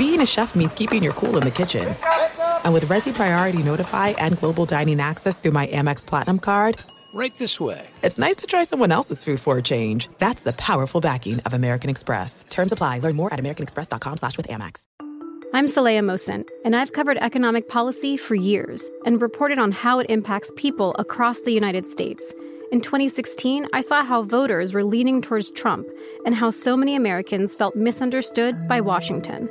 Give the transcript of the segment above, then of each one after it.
being a chef means keeping your cool in the kitchen. And with Resy Priority Notify and Global Dining Access through my Amex Platinum card, Right this way. it's nice to try someone else's food for a change. That's the powerful backing of American Express. Terms apply. Learn more at americanexpress.com slash with Amex. I'm Saleha Mohsin, and I've covered economic policy for years and reported on how it impacts people across the United States. In 2016, I saw how voters were leaning towards Trump and how so many Americans felt misunderstood by Washington.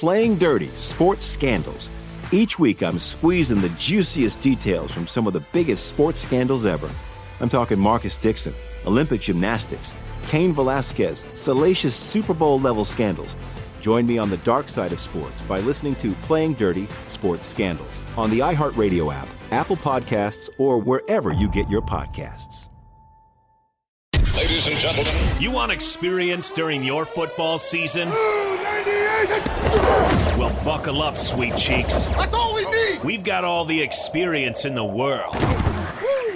Playing Dirty Sports Scandals. Each week, I'm squeezing the juiciest details from some of the biggest sports scandals ever. I'm talking Marcus Dixon, Olympic gymnastics, Cain Velasquez, salacious Super Bowl level scandals. Join me on the dark side of sports by listening to Playing Dirty Sports Scandals on the iHeartRadio app, Apple Podcasts, or wherever you get your podcasts. Ladies and gentlemen, You want experience during your football season? Well, buckle up, sweet cheeks. that's all we need. We've got all the experience in the world.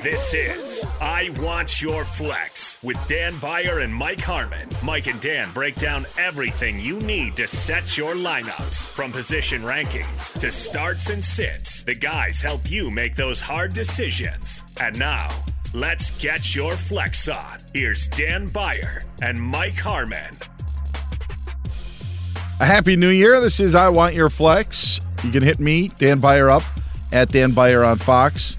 This is I Want Your Flex with Dan Beyer and Mike Harmon. Mike and Dan break down everything you need to set your lineups from position rankings to starts and sits. The guys help you make those hard decisions. And now, let's get your flex on. Here's Dan Beyer and Mike Harmon. A happy new year. This is I Want Your Flex. You can hit me, Dan Beyer, up at Dan Beyer on Fox.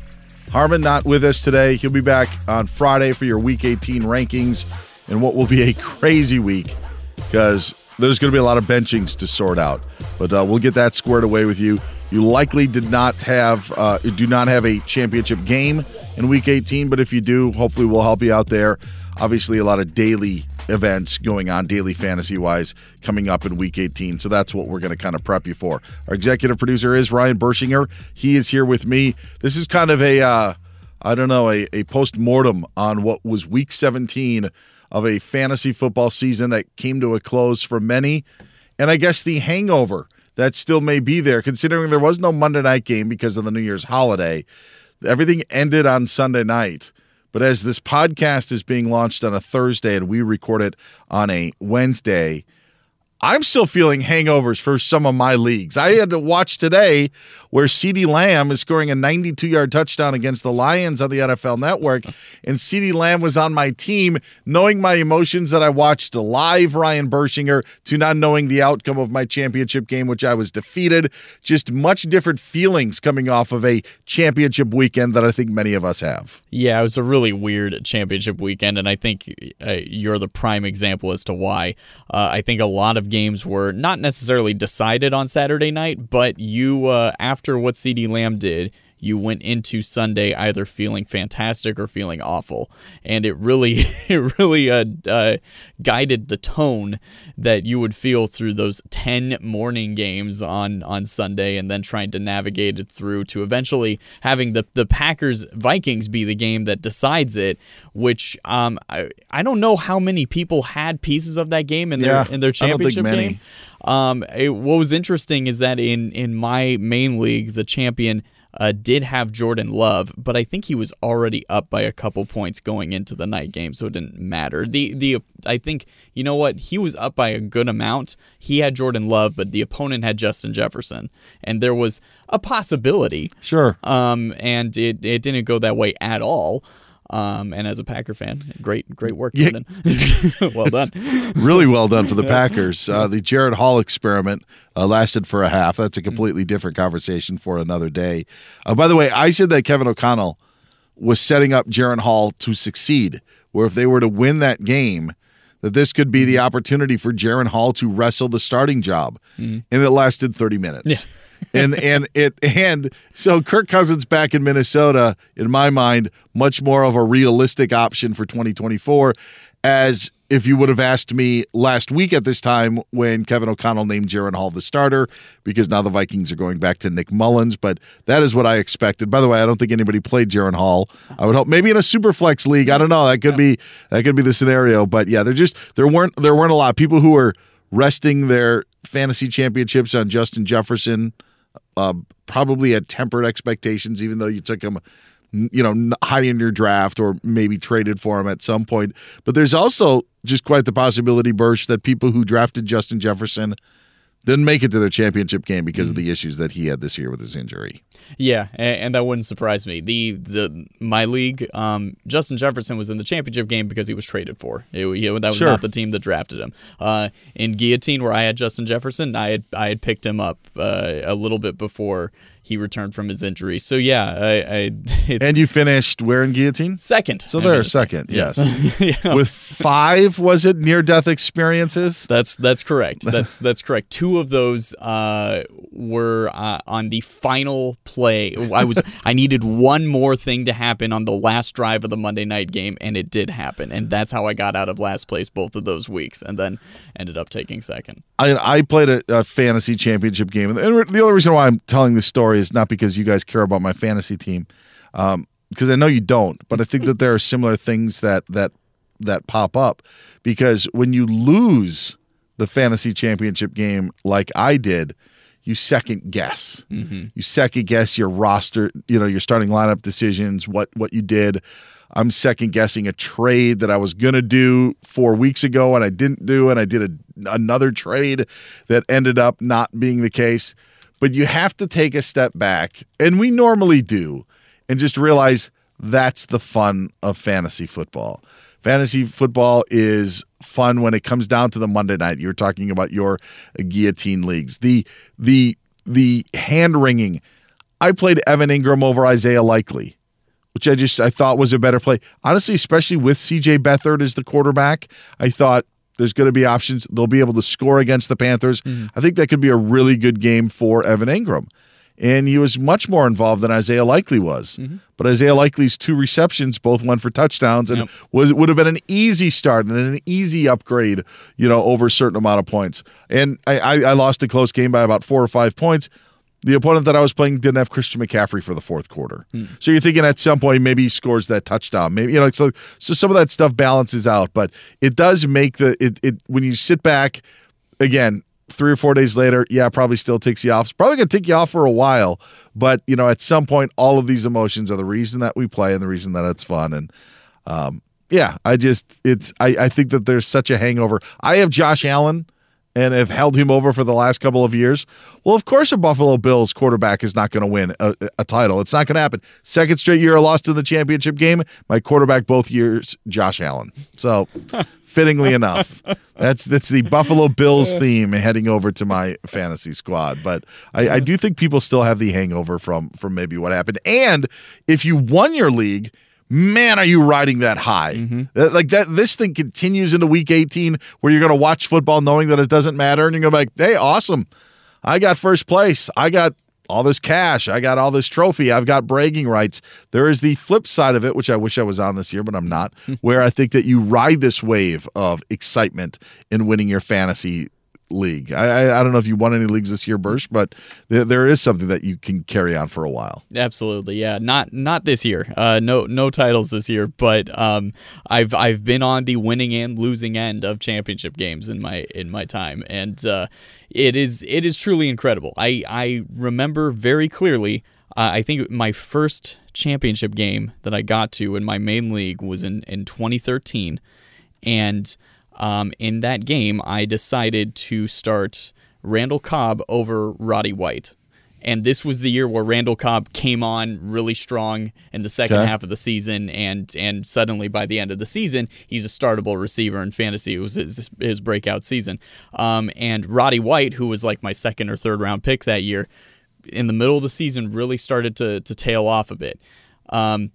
Harmon not with us today. He'll be back on Friday for your Week 18 rankings and what will be a crazy week because there's going to be a lot of benchings to sort out. But uh, we'll get that squared away with you. You likely did not have, uh, do not have a championship game in Week 18, but if you do, hopefully we'll help you out there. Obviously, a lot of daily events going on, daily fantasy wise, coming up in Week 18. So that's what we're going to kind of prep you for. Our executive producer is Ryan Burschinger. He is here with me. This is kind of a, uh, I don't know, a, a post mortem on what was Week 17 of a fantasy football season that came to a close for many. And I guess the hangover that still may be there, considering there was no Monday night game because of the New Year's holiday. Everything ended on Sunday night. But as this podcast is being launched on a Thursday and we record it on a Wednesday, I'm still feeling hangovers for some of my leagues. I had to watch today where CeeDee Lamb is scoring a 92 yard touchdown against the Lions on the NFL network. And CeeDee Lamb was on my team, knowing my emotions that I watched live Ryan Burschinger to not knowing the outcome of my championship game, which I was defeated. Just much different feelings coming off of a championship weekend that I think many of us have. Yeah, it was a really weird championship weekend, and I think uh, you're the prime example as to why. Uh, I think a lot of games were not necessarily decided on Saturday night, but you, uh, after what CeeDee Lamb did, you went into Sunday either feeling fantastic or feeling awful, and it really, it really uh, uh, guided the tone that you would feel through those ten morning games on on Sunday, and then trying to navigate it through to eventually having the the Packers Vikings be the game that decides it. Which um, I, I don't know how many people had pieces of that game in Yeah, their in their I don't think championship game. Um, it- what was interesting is that in in my main league, the champion uh, did have Jordan Love, but I think he was already up by a couple points going into the night game, so it didn't matter. The the I think you know what he was up by a good amount. He had Jordan Love, but the opponent had Justin Jefferson, and there was a possibility. Sure. Um, and it it didn't go that way at all. Um, and as a Packer fan, great, great work, Yeah. Well done. really well done for the Packers. Uh, the Jaren Hall experiment uh, lasted for a half. That's a completely different conversation for another day. Uh, by the way, I said that Kevin O'Connell was setting up Jaren Hall to succeed, where if they were to win that game, that this could be the opportunity for Jaren Hall to wrestle the starting job, and it lasted thirty minutes. And and it and so Kirk Cousins back in Minnesota, in my mind, much more of a realistic option for 2024. As if you would have asked me last week at this time when Kevin O'Connell named Jaren Hall the starter, because now the Vikings are going back to Nick Mullens. But that is what I expected. By the way, I don't think anybody played Jaren Hall. I would hope maybe in a super flex league. I don't know. That could be that could be the scenario. But yeah, there just there weren't there weren't a lot of people who were resting their fantasy championships on Justin Jefferson uh, probably had tempered expectations, even though you took him, you know, high in your draft or maybe traded for him at some point. But there's also just quite the possibility, Bursch, that people who drafted Justin Jefferson didn't make it to their championship game because of the issues that he had this year with his injury. Yeah, and, and that wouldn't surprise me. The the my league, um, Justin Jefferson was in the championship game because he was traded for. It, you know, that was Sure. not the team that drafted him. Uh, in Guillotine, where I had Justin Jefferson, I had I had picked him up uh, a little bit before he returned from his injury. So yeah, I, I it's And you finished where in guillotine? second. So there, second, yes. Yeah. With five, was it near death experiences? That's that's correct. That's that's correct. Two of those uh, were uh, on the final play. I was I needed one more thing to happen on the last drive of the Monday night game, and it did happen, and that's how I got out of last place both of those weeks, and then ended up taking second. I, I played a, a fantasy championship game, and the the only reason why I'm telling this story is not because you guys care about my fantasy team, um, because I know you don't. But I think that there are similar things that that that pop up because when you lose the fantasy championship game like I did, you second guess. You second guess your roster, you know, your starting lineup decisions, what what you did. I'm second guessing a trade that I was going to do 4 weeks ago and I didn't do and I did a, another trade that ended up not being the case. But you have to take a step back and we normally do and just realize that's the fun of fantasy football. Fantasy football is fun when it comes down to the Monday night. You're talking about your guillotine leagues. The the the hand wringing. I played Evan Engram over Isaiah Likely, which I just I thought was a better play. Honestly, especially with CJ Beathard as the quarterback, I thought there's going to be options. They'll be able to score against the Panthers. Mm-hmm. I think that could be a really good game for Evan Engram. And he was much more involved than Isaiah Likely was. Mm-hmm. But Isaiah Likely's two receptions both went for touchdowns and Yep. was would have been an easy start and an easy upgrade, you know, over a certain amount of points. And I, I, I lost a close game by about four or five points. The opponent that I was playing didn't have Christian McCaffrey for the fourth quarter. So you're thinking at some point maybe he scores that touchdown. Maybe you know, so so some of that stuff balances out, but it does make the it it when you sit back again three or four days later, yeah, probably still takes you off. It's probably gonna take you off for a while, but you know, at some point, all of these emotions are the reason that we play and the reason that it's fun. And um, yeah, I just it's I, I think that there's such a hangover. I have Josh Allen and have held him over for the last couple of years. Well, of course, a Buffalo Bills quarterback is not going to win a, a title. It's not going to happen. Second straight year I lost in the championship game. My quarterback both years, Josh Allen. So, fittingly enough, that's that's the Buffalo Bills theme heading over to my fantasy squad. But I, I do think people still have the hangover from from maybe what happened. And if you won your league man, are you riding that high? Uh, Like that, this thing continues into week 18 where you're going to watch football knowing that it doesn't matter. And you're going to be like, hey, awesome. I got first place. I got all this cash. I got all this trophy. I've got bragging rights. There is the flip side of it, which I wish I was on this year, but I'm not, where I think that you ride this wave of excitement in winning your fantasy league. I, I, I don't know if you won any leagues this year, Bursch, but there, there is something that you can carry on for a while. Absolutely, yeah. Not not this year. Uh, no no titles this year, but um, I've I've been on the winning and losing end of championship games in my in my time, and uh, it is it is truly incredible. I I remember very clearly. Uh, I think my first championship game that I got to in my main league was in in 2013, and um, in that game I decided to start Randall Cobb over Roddy White And this was the year where Randall Cobb came on really strong in the second Okay. half of the season, and and suddenly by the end of the season, he's a startable receiver in fantasy. It was his, his breakout season. Um, and Roddy White, who was like my second or third round pick that year, in the middle of the season really started to to tail off a bit. Um,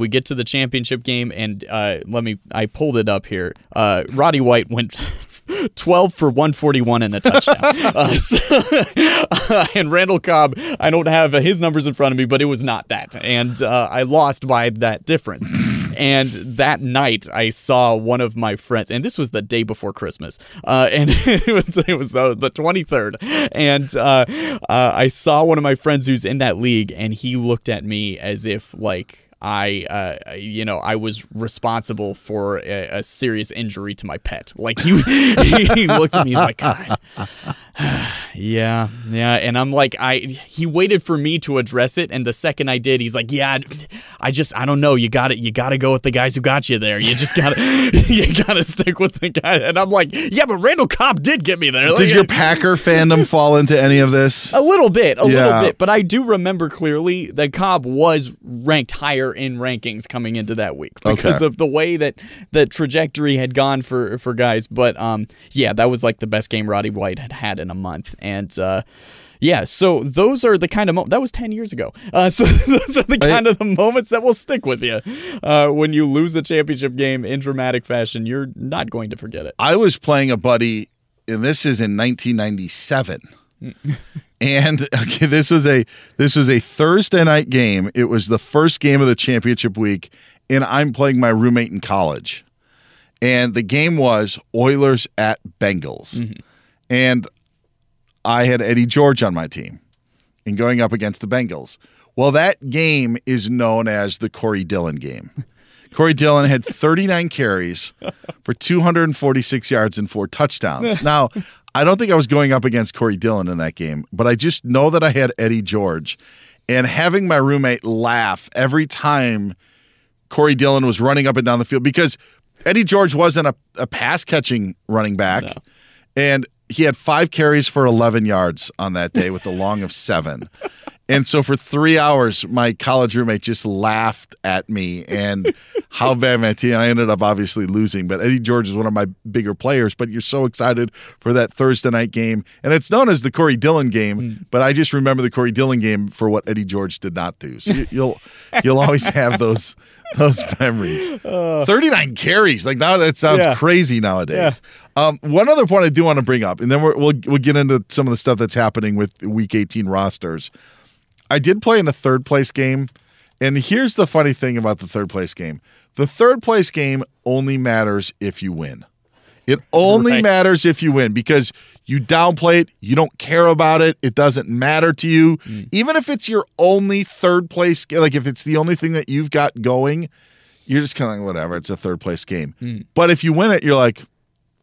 we get to the championship game, and uh, let me. I pulled it up here. Uh, Roddy White went 12 for 141 and a touchdown. uh, so- and Randall Cobb, I don't have his numbers in front of me, but it was not that. And uh, I lost by that difference. And that night, I saw one of my friends, and this was the day before Christmas, uh, and it was it was the, the 23rd, and uh, uh, I saw one of my friends who's in that league, and he looked at me as if like I, uh, you know, I was responsible for a, a serious injury to my pet. Like he, he looked at me, he's like, God. yeah, yeah, and I'm like, I. He waited for me to address it, and the second I did, he's like, Yeah, I just, I don't know. You got it. You got to go with the guys who got you there. You just gotta, you gotta stick with the guy. And I'm like, Yeah, but Randall Cobb did get me there. Did Like, your Packer fandom fall into any of this? a little bit, a Yeah. little bit, but I do remember clearly that Cobb was ranked higher in rankings coming into that week because Okay. of the way that the trajectory had gone for for guys. But um, yeah, that was like the best game Roddy White had had in a month, and uh, yeah, so those are the kind of mo- that was ten years ago. Uh, so those are the kind of the moments that will stick with you uh, when you lose a championship game in dramatic fashion. You're not going to forget it. I was playing a buddy, and this is in 1997. and okay, this was a this was a Thursday night game. It was the first game of the championship week, and I'm playing my roommate in college. And the game was Oilers at Bengals. And I had Eddie George on my team and going up against the Bengals. Well, that game is known as the Corey Dillon game. Corey Dillon had 39 carries for 246 yards and four touchdowns. Now, I don't think I was going up against Corey Dillon in that game, but I just know that I had Eddie George and having my roommate laugh every time Corey Dillon was running up and down the field because Eddie George wasn't a, a pass catching running back. And he had five carries for 11 yards on that day with a long of seven. And so for three hours, my college roommate just laughed at me and how bad my team. I ended up obviously losing, but Eddie George is one of my bigger players. But you're so excited for that Thursday night game, and it's known as the Corey Dillon game. Hmm. But I just remember the Corey Dillon game for what Eddie George did not do. So you, you'll you'll always have those those memories. Uh. 39 carries, like now that sounds Yeah. crazy nowadays. Um, one other point I do want to bring up, and then we're, we'll we'll get into some of the stuff that's happening with Week 18 rosters. I did play in a third place game, and here's the funny thing about the third place game: the third place game only matters if you win. It only Right. matters if you win because you downplay it, you don't care about it, it doesn't matter to you. Even if it's your only third place, like if it's the only thing that you've got going, you're just kind of like, whatever, it's a third place game. But if you win it, you're like,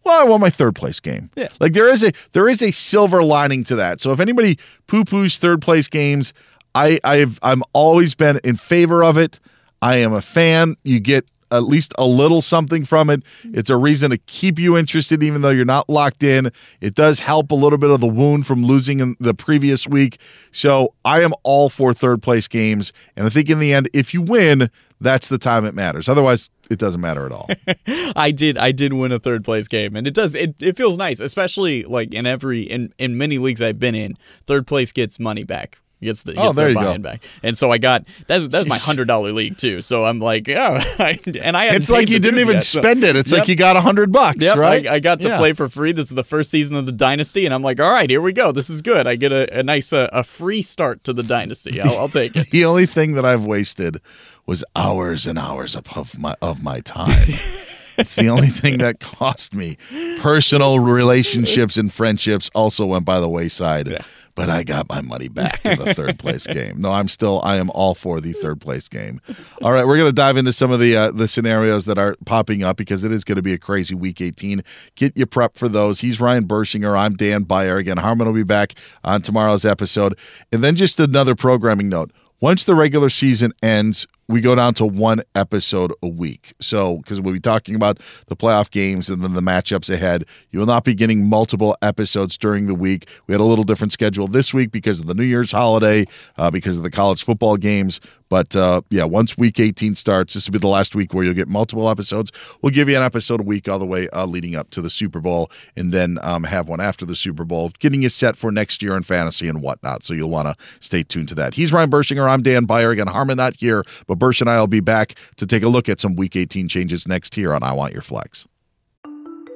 well, I won my third place game. Yeah. Like there is a there is a silver lining to that. So if anybody poo poos third place games, I I've I'm always been in favor of it. I am a fan. You get at least a little something from it. Mm-hmm. It's a reason to keep you interested, even though you're not locked in. It does help a little bit of the wound from losing in the previous week. So I am all for third place games. And I think in the end, if you win, that's the time it matters. Otherwise, it doesn't matter at all. I did I did win a third place game and it does it, it feels nice especially like in every in in many leagues I've been in third place gets money back gets the Oh, there their you go. back and so I got that's that's my hundred dollar league too so I'm like yeah I, and I It's like you didn't even yet, so- spend it. It's like you got a hundred bucks, Yep, right? I, I got to Yeah. play for free. This is the first season of the dynasty, and I'm like, all right, here we go. This is good. I get a, a nice uh, a free start to the dynasty. I'll, I'll take it. The only thing that I've wasted was hours and hours of, of my of my time. it's the only thing that cost me. Personal relationships and friendships also went by the wayside. But I got my money back in the third place game. No, I'm still I am all for the third place game. All right, we're going to dive into some of the uh, the scenarios that are popping up because it is going to be a crazy week 18. Get you prepped for those. He's Ryan Burschinger. I'm Dan Beyer. Again, Harmon will be back on tomorrow's episode. And then just another programming note. Once the regular season ends, we go down to one episode a week. So, because we'll be talking about the playoff games and then the matchups ahead, you will not be getting multiple episodes during the week. We had a little different schedule this week because of the New Year's holiday, uh, because of the college football games. But uh, yeah, once week 18 starts, this will be the last week where you'll get multiple episodes. We'll give you an episode a week all the way uh, leading up to the Super Bowl and then um, have one after the Super Bowl, getting you set for next year in fantasy and whatnot. So you'll want to stay tuned to that. He's Ryan Burschinger. I'm Dan Beyer. Again, Harmon not here, but Bersh and I will be back to take a look at some week 18 changes next here on I Want Your Flex.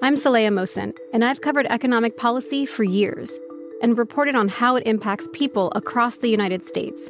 I'm Saleha Mohsin, and I've covered economic policy for years and reported on how it impacts people across the United States.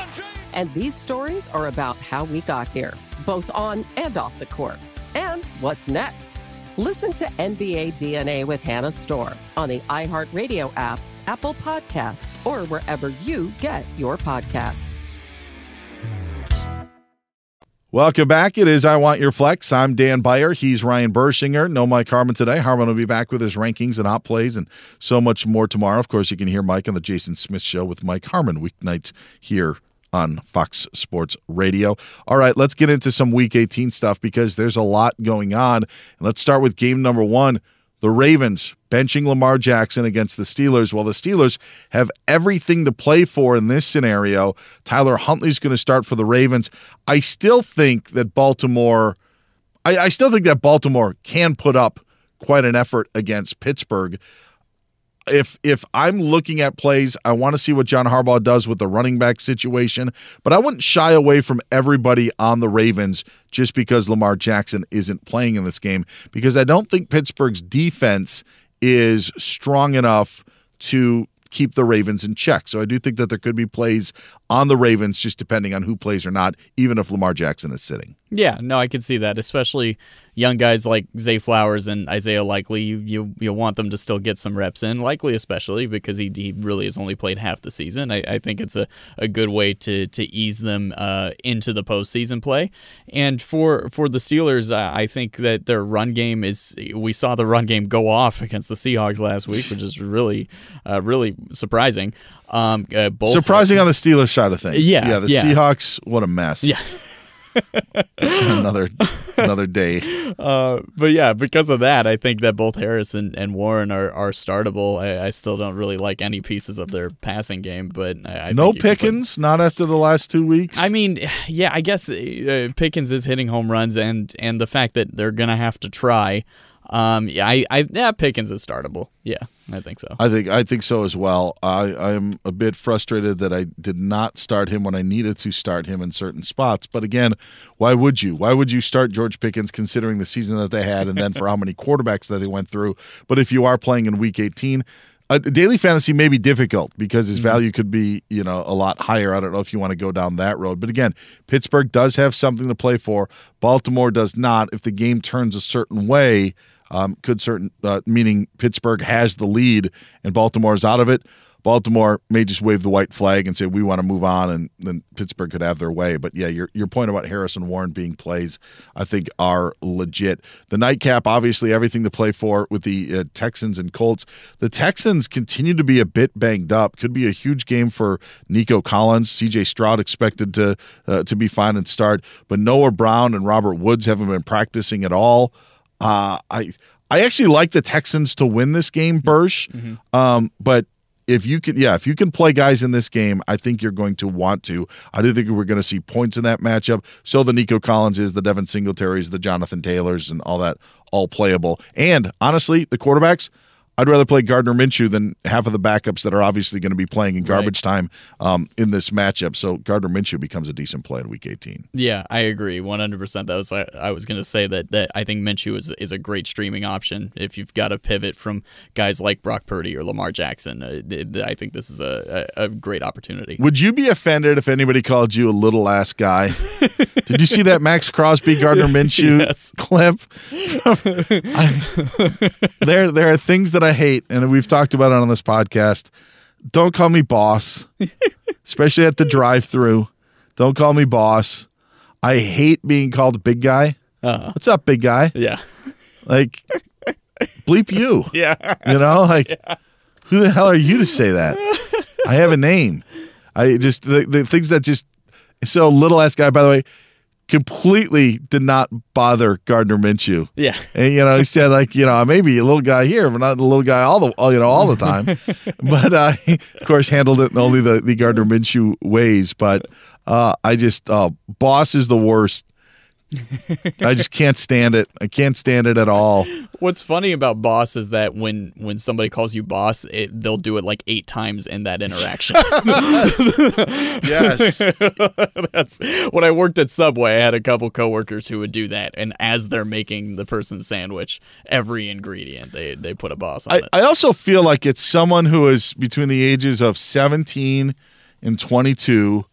And these stories are about how we got here, both on and off the court. And what's next? Listen to NBA DNA with Hannah Storm on the iHeartRadio app, Apple Podcasts, or wherever you get your podcasts. Welcome back. It is I Want Your Flex. I'm Dan Beyer. He's Ryan Burschinger. No Mike Harmon today. Harmon will be back with his rankings and hot plays and so much more tomorrow. Of course, you can hear Mike on the Jason Smith Show with Mike Harmon weeknights here on Fox Sports Radio. All right, let's get into some Week 18 stuff because there's a lot going on. And let's start with game number one. The Ravens benching Lamar Jackson against the Steelers. Well, the Steelers have everything to play for in this scenario. Tyler Huntley's going to start for the Ravens. I still think that Baltimore, I, I still think that Baltimore can put up quite an effort against Pittsburgh. If if I'm looking at plays, I want to see what John Harbaugh does with the running back situation, but I wouldn't shy away from everybody on the Ravens just because Lamar Jackson isn't playing in this game because I don't think Pittsburgh's defense is strong enough to keep the Ravens in check. So I do think that there could be plays on the Ravens just depending on who plays or not, even if Lamar Jackson is sitting. Yeah, no, I can see that, especially young guys like Zay Flowers and Isaiah Likely. You you you want them to still get some reps in, Likely especially because he, he really has only played half the season. I, I think it's a, a good way to to ease them uh, into the postseason play. And for for the Steelers, I think that their run game is. We saw the run game go off against the Seahawks last week, which is really uh, really surprising. Um, uh, both surprising on the Steelers side of things. Yeah, yeah. The yeah. Seahawks, what a mess. Yeah. another another day. Uh, but yeah, because of that, I think that both Harris and, and Warren are, are startable. I, I still don't really like any pieces of their passing game, but I, I no you put- Pickens, not after the last two weeks. I mean, yeah, I guess uh, Pickens is hitting home runs, and and the fact that they're gonna have to try. Um, yeah, I, I yeah, Pickens is startable. Yeah, I think so. I think I think so as well. I I am a bit frustrated that I did not start him when I needed to start him in certain spots. But again, why would you? Why would you start George Pickens considering the season that they had and then for how many quarterbacks that they went through? But if you are playing in Week 18. Uh, daily fantasy may be difficult because his value could be, you know, a lot higher. I don't know if you want to go down that road, but again, Pittsburgh does have something to play for. Baltimore does not. If the game turns a certain way, um, could certain uh, meaning Pittsburgh has the lead and Baltimore is out of it. Baltimore may just wave the white flag and say we want to move on, and then Pittsburgh could have their way. But yeah, your your point about Harrison Warren being plays, I think, are legit. The nightcap, obviously, everything to play for with the uh, Texans and Colts. The Texans continue to be a bit banged up. Could be a huge game for Nico Collins. C.J. Stroud expected to uh, to be fine and start, but Noah Brown and Robert Woods haven't been practicing at all. Uh, I I actually like the Texans to win this game, Bursch. Um, but if you can, yeah, if you can play guys in this game, I think you're going to want to. I do think we're going to see points in that matchup. So the Nico Collins is, the Devin Singletaries, the Jonathan Taylors, and all that, all playable. And honestly, the quarterbacks. I'd rather play Gardner Minshew than half of the backups that are obviously going to be playing in garbage time um, in this matchup. So Gardner Minshew becomes a decent play in Week 18. Yeah, I agree, one hundred percent. That was I, was going to say that that I think Minshew is is a great streaming option if you've got to pivot from guys like Brock Purdy or Lamar Jackson. Uh, I think this is a, a, a great opportunity. Would you be offended if anybody called you a little ass guy? Did you see that Maxx Crosby Gardner Minshew Yes. clip? I- there, there are things that I hate, and we've talked about it on this podcast. Don't call me boss, especially at the drive-through. Don't call me boss. I hate being called big guy. Uh, What's up, big guy? yeah, Like, bleep you. yeah. You know, like who the hell are you to say that? I have a name. I just the, the things that just so little ass guy. By the way, completely did not bother Gardner Minshew. Yeah. And you know, he said like, you know, I maybe a little guy here, but not the little guy all the all, you know all the time. but uh, he, of course, handled it in only the the Gardner Minshew ways. But uh, I just uh, boss is the worst. I just can't stand it. I can't stand it at all. What's funny about boss is that when when somebody calls you boss, it, they'll do it like eight times in that interaction. Yes. That's when I worked at Subway. I had a couple coworkers who would do that, and as they're making the person's sandwich, every ingredient they they put a boss on I, it. I also feel like it's someone who is between the ages of 17 and 22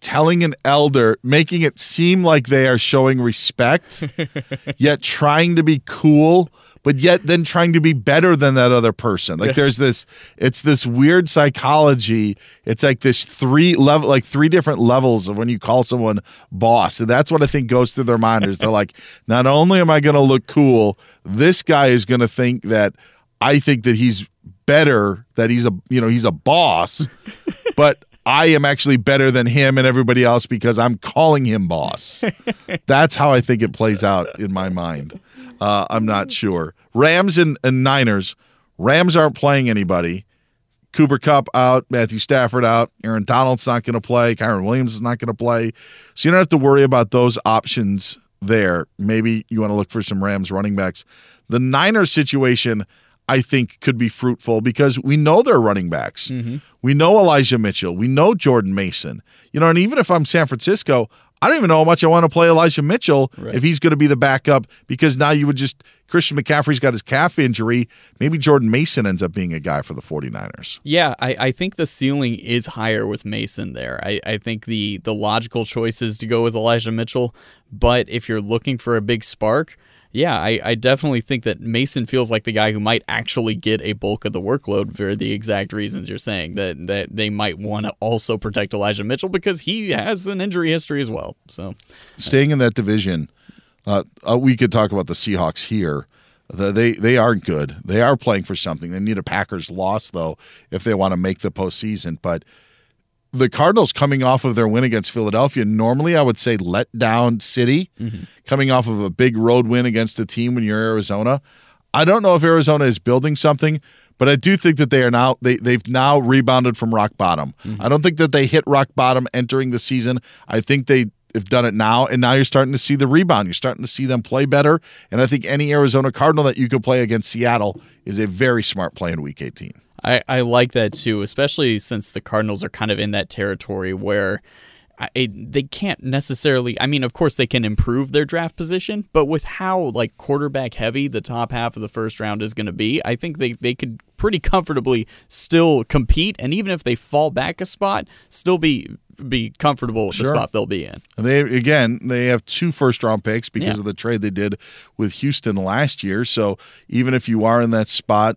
telling an elder, making it seem like they are showing respect, yet trying to be cool, but yet then trying to be better than that other person. Like there's this, it's this weird psychology. It's like this three level, like three different levels of when you call someone boss. And that's what I think goes through their mind is they're like, not only am I going to look cool, this guy is going to think that I think that he's better, that he's a, you know, he's a boss, but I am actually better than him and everybody else because I'm calling him boss. That's how I think it plays out in my mind. Uh, I'm not sure. Rams and, and Niners. Rams aren't playing anybody. Cooper Kupp out, Matthew Stafford out, Aaron Donald's not going to play, Kyren Williams is not going to play. So you don't have to worry about those options there. Maybe you want to look for some Rams running backs. The Niners situation, I think could be fruitful because we know they're running backs. Mm-hmm. We know Elijah Mitchell. We know Jordan Mason. You know, and even if I'm San Francisco, I don't even know how much I want to play Elijah Mitchell if he's going to be the backup because now you would just Christian McCaffrey's got his calf injury. Maybe Jordan Mason ends up being a guy for the 49ers. Yeah, I, I think the ceiling is higher with Mason there. I, I think the the logical choice is to go with Elijah Mitchell, but if you're looking for a big spark, yeah, I, I definitely think that Mason feels like the guy who might actually get a bulk of the workload for the exact reasons you're saying that that they might want to also protect Elijah Mitchell because he has an injury history as well. So Staying in that division, uh, uh, we could talk about the Seahawks here. The, they they aren't good. They are playing for something. They need a Packers loss though if they want to make the postseason. But the Cardinals coming off of their win against Philadelphia, normally I would say let down city, mm-hmm. coming off of a big road win against a team when you're Arizona. I don't know if Arizona is building something, but I do think that they are now they they've now rebounded from rock bottom. Mm-hmm. I don't think that they hit rock bottom entering the season. I think they have done it now, and now you're starting to see the rebound. You're starting to see them play better, and I think any Arizona Cardinal that you could play against Seattle is a very smart play in Week 18. I, I like that too, especially since the Cardinals are kind of in that territory where I, they can't necessarily. I mean, of course, they can improve their draft position, but with how like quarterback heavy the top half of the first round is going to be, I think they they could pretty comfortably still compete, and even if they fall back a spot, still be be comfortable with the spot they'll be in. And they again they have two first round picks because Yeah. of the trade they did with Houston last year. So even if you are in that spot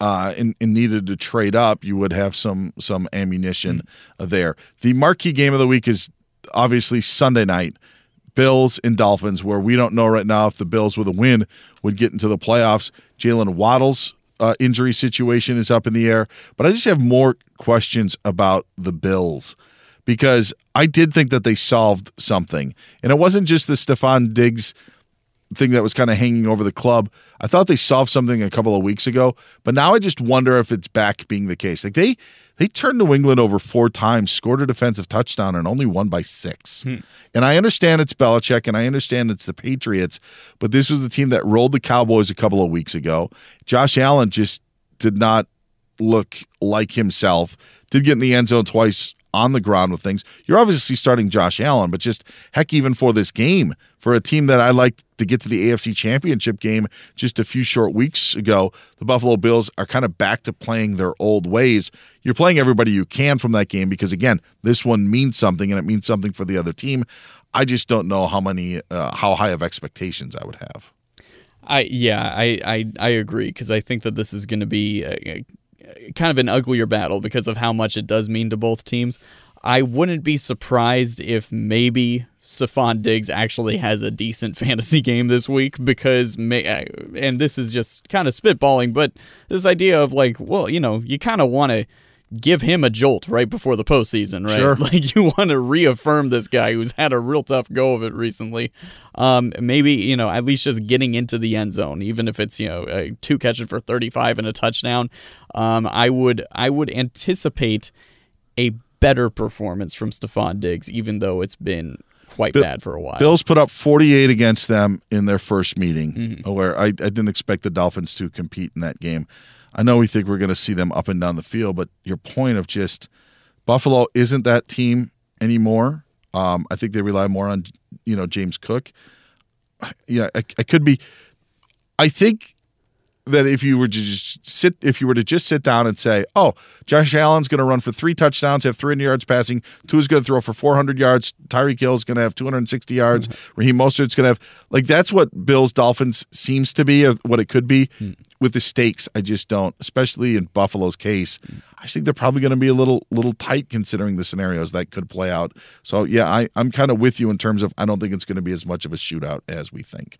uh, and, and needed to trade up, you would have some some ammunition uh, there. The marquee game of the week is obviously Sunday night. Bills and Dolphins, where we don't know right now if the Bills with a win would get into the playoffs. Jaylen Waddle's uh, injury situation is up in the air, but I just have more questions about the Bills because I did think that they solved something, and it wasn't just the Stefon Diggs thing that was kind of hanging over the club. I thought they solved something a couple of weeks ago, but now I just wonder if it's back being the case. Like they they turned New England over four times, scored a defensive touchdown, and only won by six. Hmm. And I understand it's Belichick, and I understand it's the Patriots, but this was the team that rolled the Cowboys a couple of weeks ago. Josh Allen just did not look like himself. Did get in the end zone twice on the ground with things. You're obviously starting Josh Allen, but just heck, even for this game, for a team that I liked to get to the AFC Championship game just a few short weeks ago, the Buffalo Bills are kind of back to playing their old ways. You're playing everybody you can from that game because, again, this one means something and it means something for the other team. I just don't know how many, uh, how high of expectations I would have. I yeah, I I, I agree because I think that this is going to be a- kind of an uglier battle because of how much it does mean to both teams. I wouldn't be surprised if maybe Stefon Diggs actually has a decent fantasy game this week because, may, uh, and this is just kind of spitballing, but this idea of like, well, you know, you kind of want to give him a jolt right before the postseason, right? Sure. Like you want to reaffirm this guy who's had a real tough go of it recently. Um, maybe you know at least just getting into the end zone, even if it's you know uh, two catches for thirty five and a touchdown. Um, I would I would anticipate a better performance from Stefon Diggs, even though it's been quite Bill- bad for a while. Bills put up 48 against them in their first meeting, where I, I didn't expect the Dolphins to compete in that game. I know we think we're going to see them up and down the field, but your point of just Buffalo isn't that team anymore. Um, I think they rely more on you know James Cook. Yeah, I, I could be. I think that if you were to just sit, if you were to just sit down and say, "Oh, Josh Allen's going to run for three touchdowns, have 300 yards passing, two is going to throw for 400 yards, Tyreek Hill's going to have 260 yards, Raheem Mostert's going to have," like that's what Bills Dolphins seems to be, or what it could be. With the stakes, I just don't, especially in Buffalo's case. I think they're probably going to be a little little tight considering the scenarios that could play out. So yeah, I, I'm kind of with you in terms of I don't think it's going to be as much of a shootout as we think.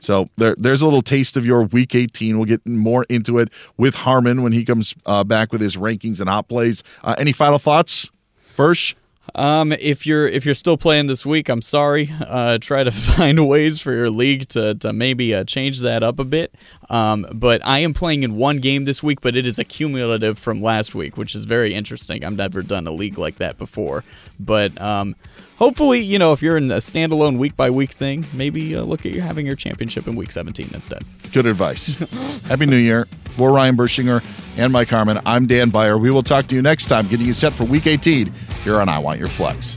So there, there's a little taste of your Week 18. We'll get more into it with Harmon when he comes uh, back with his rankings and hot plays. Uh, any final thoughts, Bursch? Um, if you're if you're still playing this week, I'm sorry. Uh, try to find ways for your league to to maybe uh, change that up a bit. Um, but I am playing in one game this week, but it is a cumulative from last week, which is very interesting. I've never done a league like that before. But um, hopefully, you know, if you're in a standalone week by week thing, maybe uh, look at having your championship in week 17 instead. Good advice. Happy New Year. For Ryan Burschinger and Mike Harmon, I'm Dan Beyer. We will talk to you next time, getting you set for week 18 here on I Want Your Flex.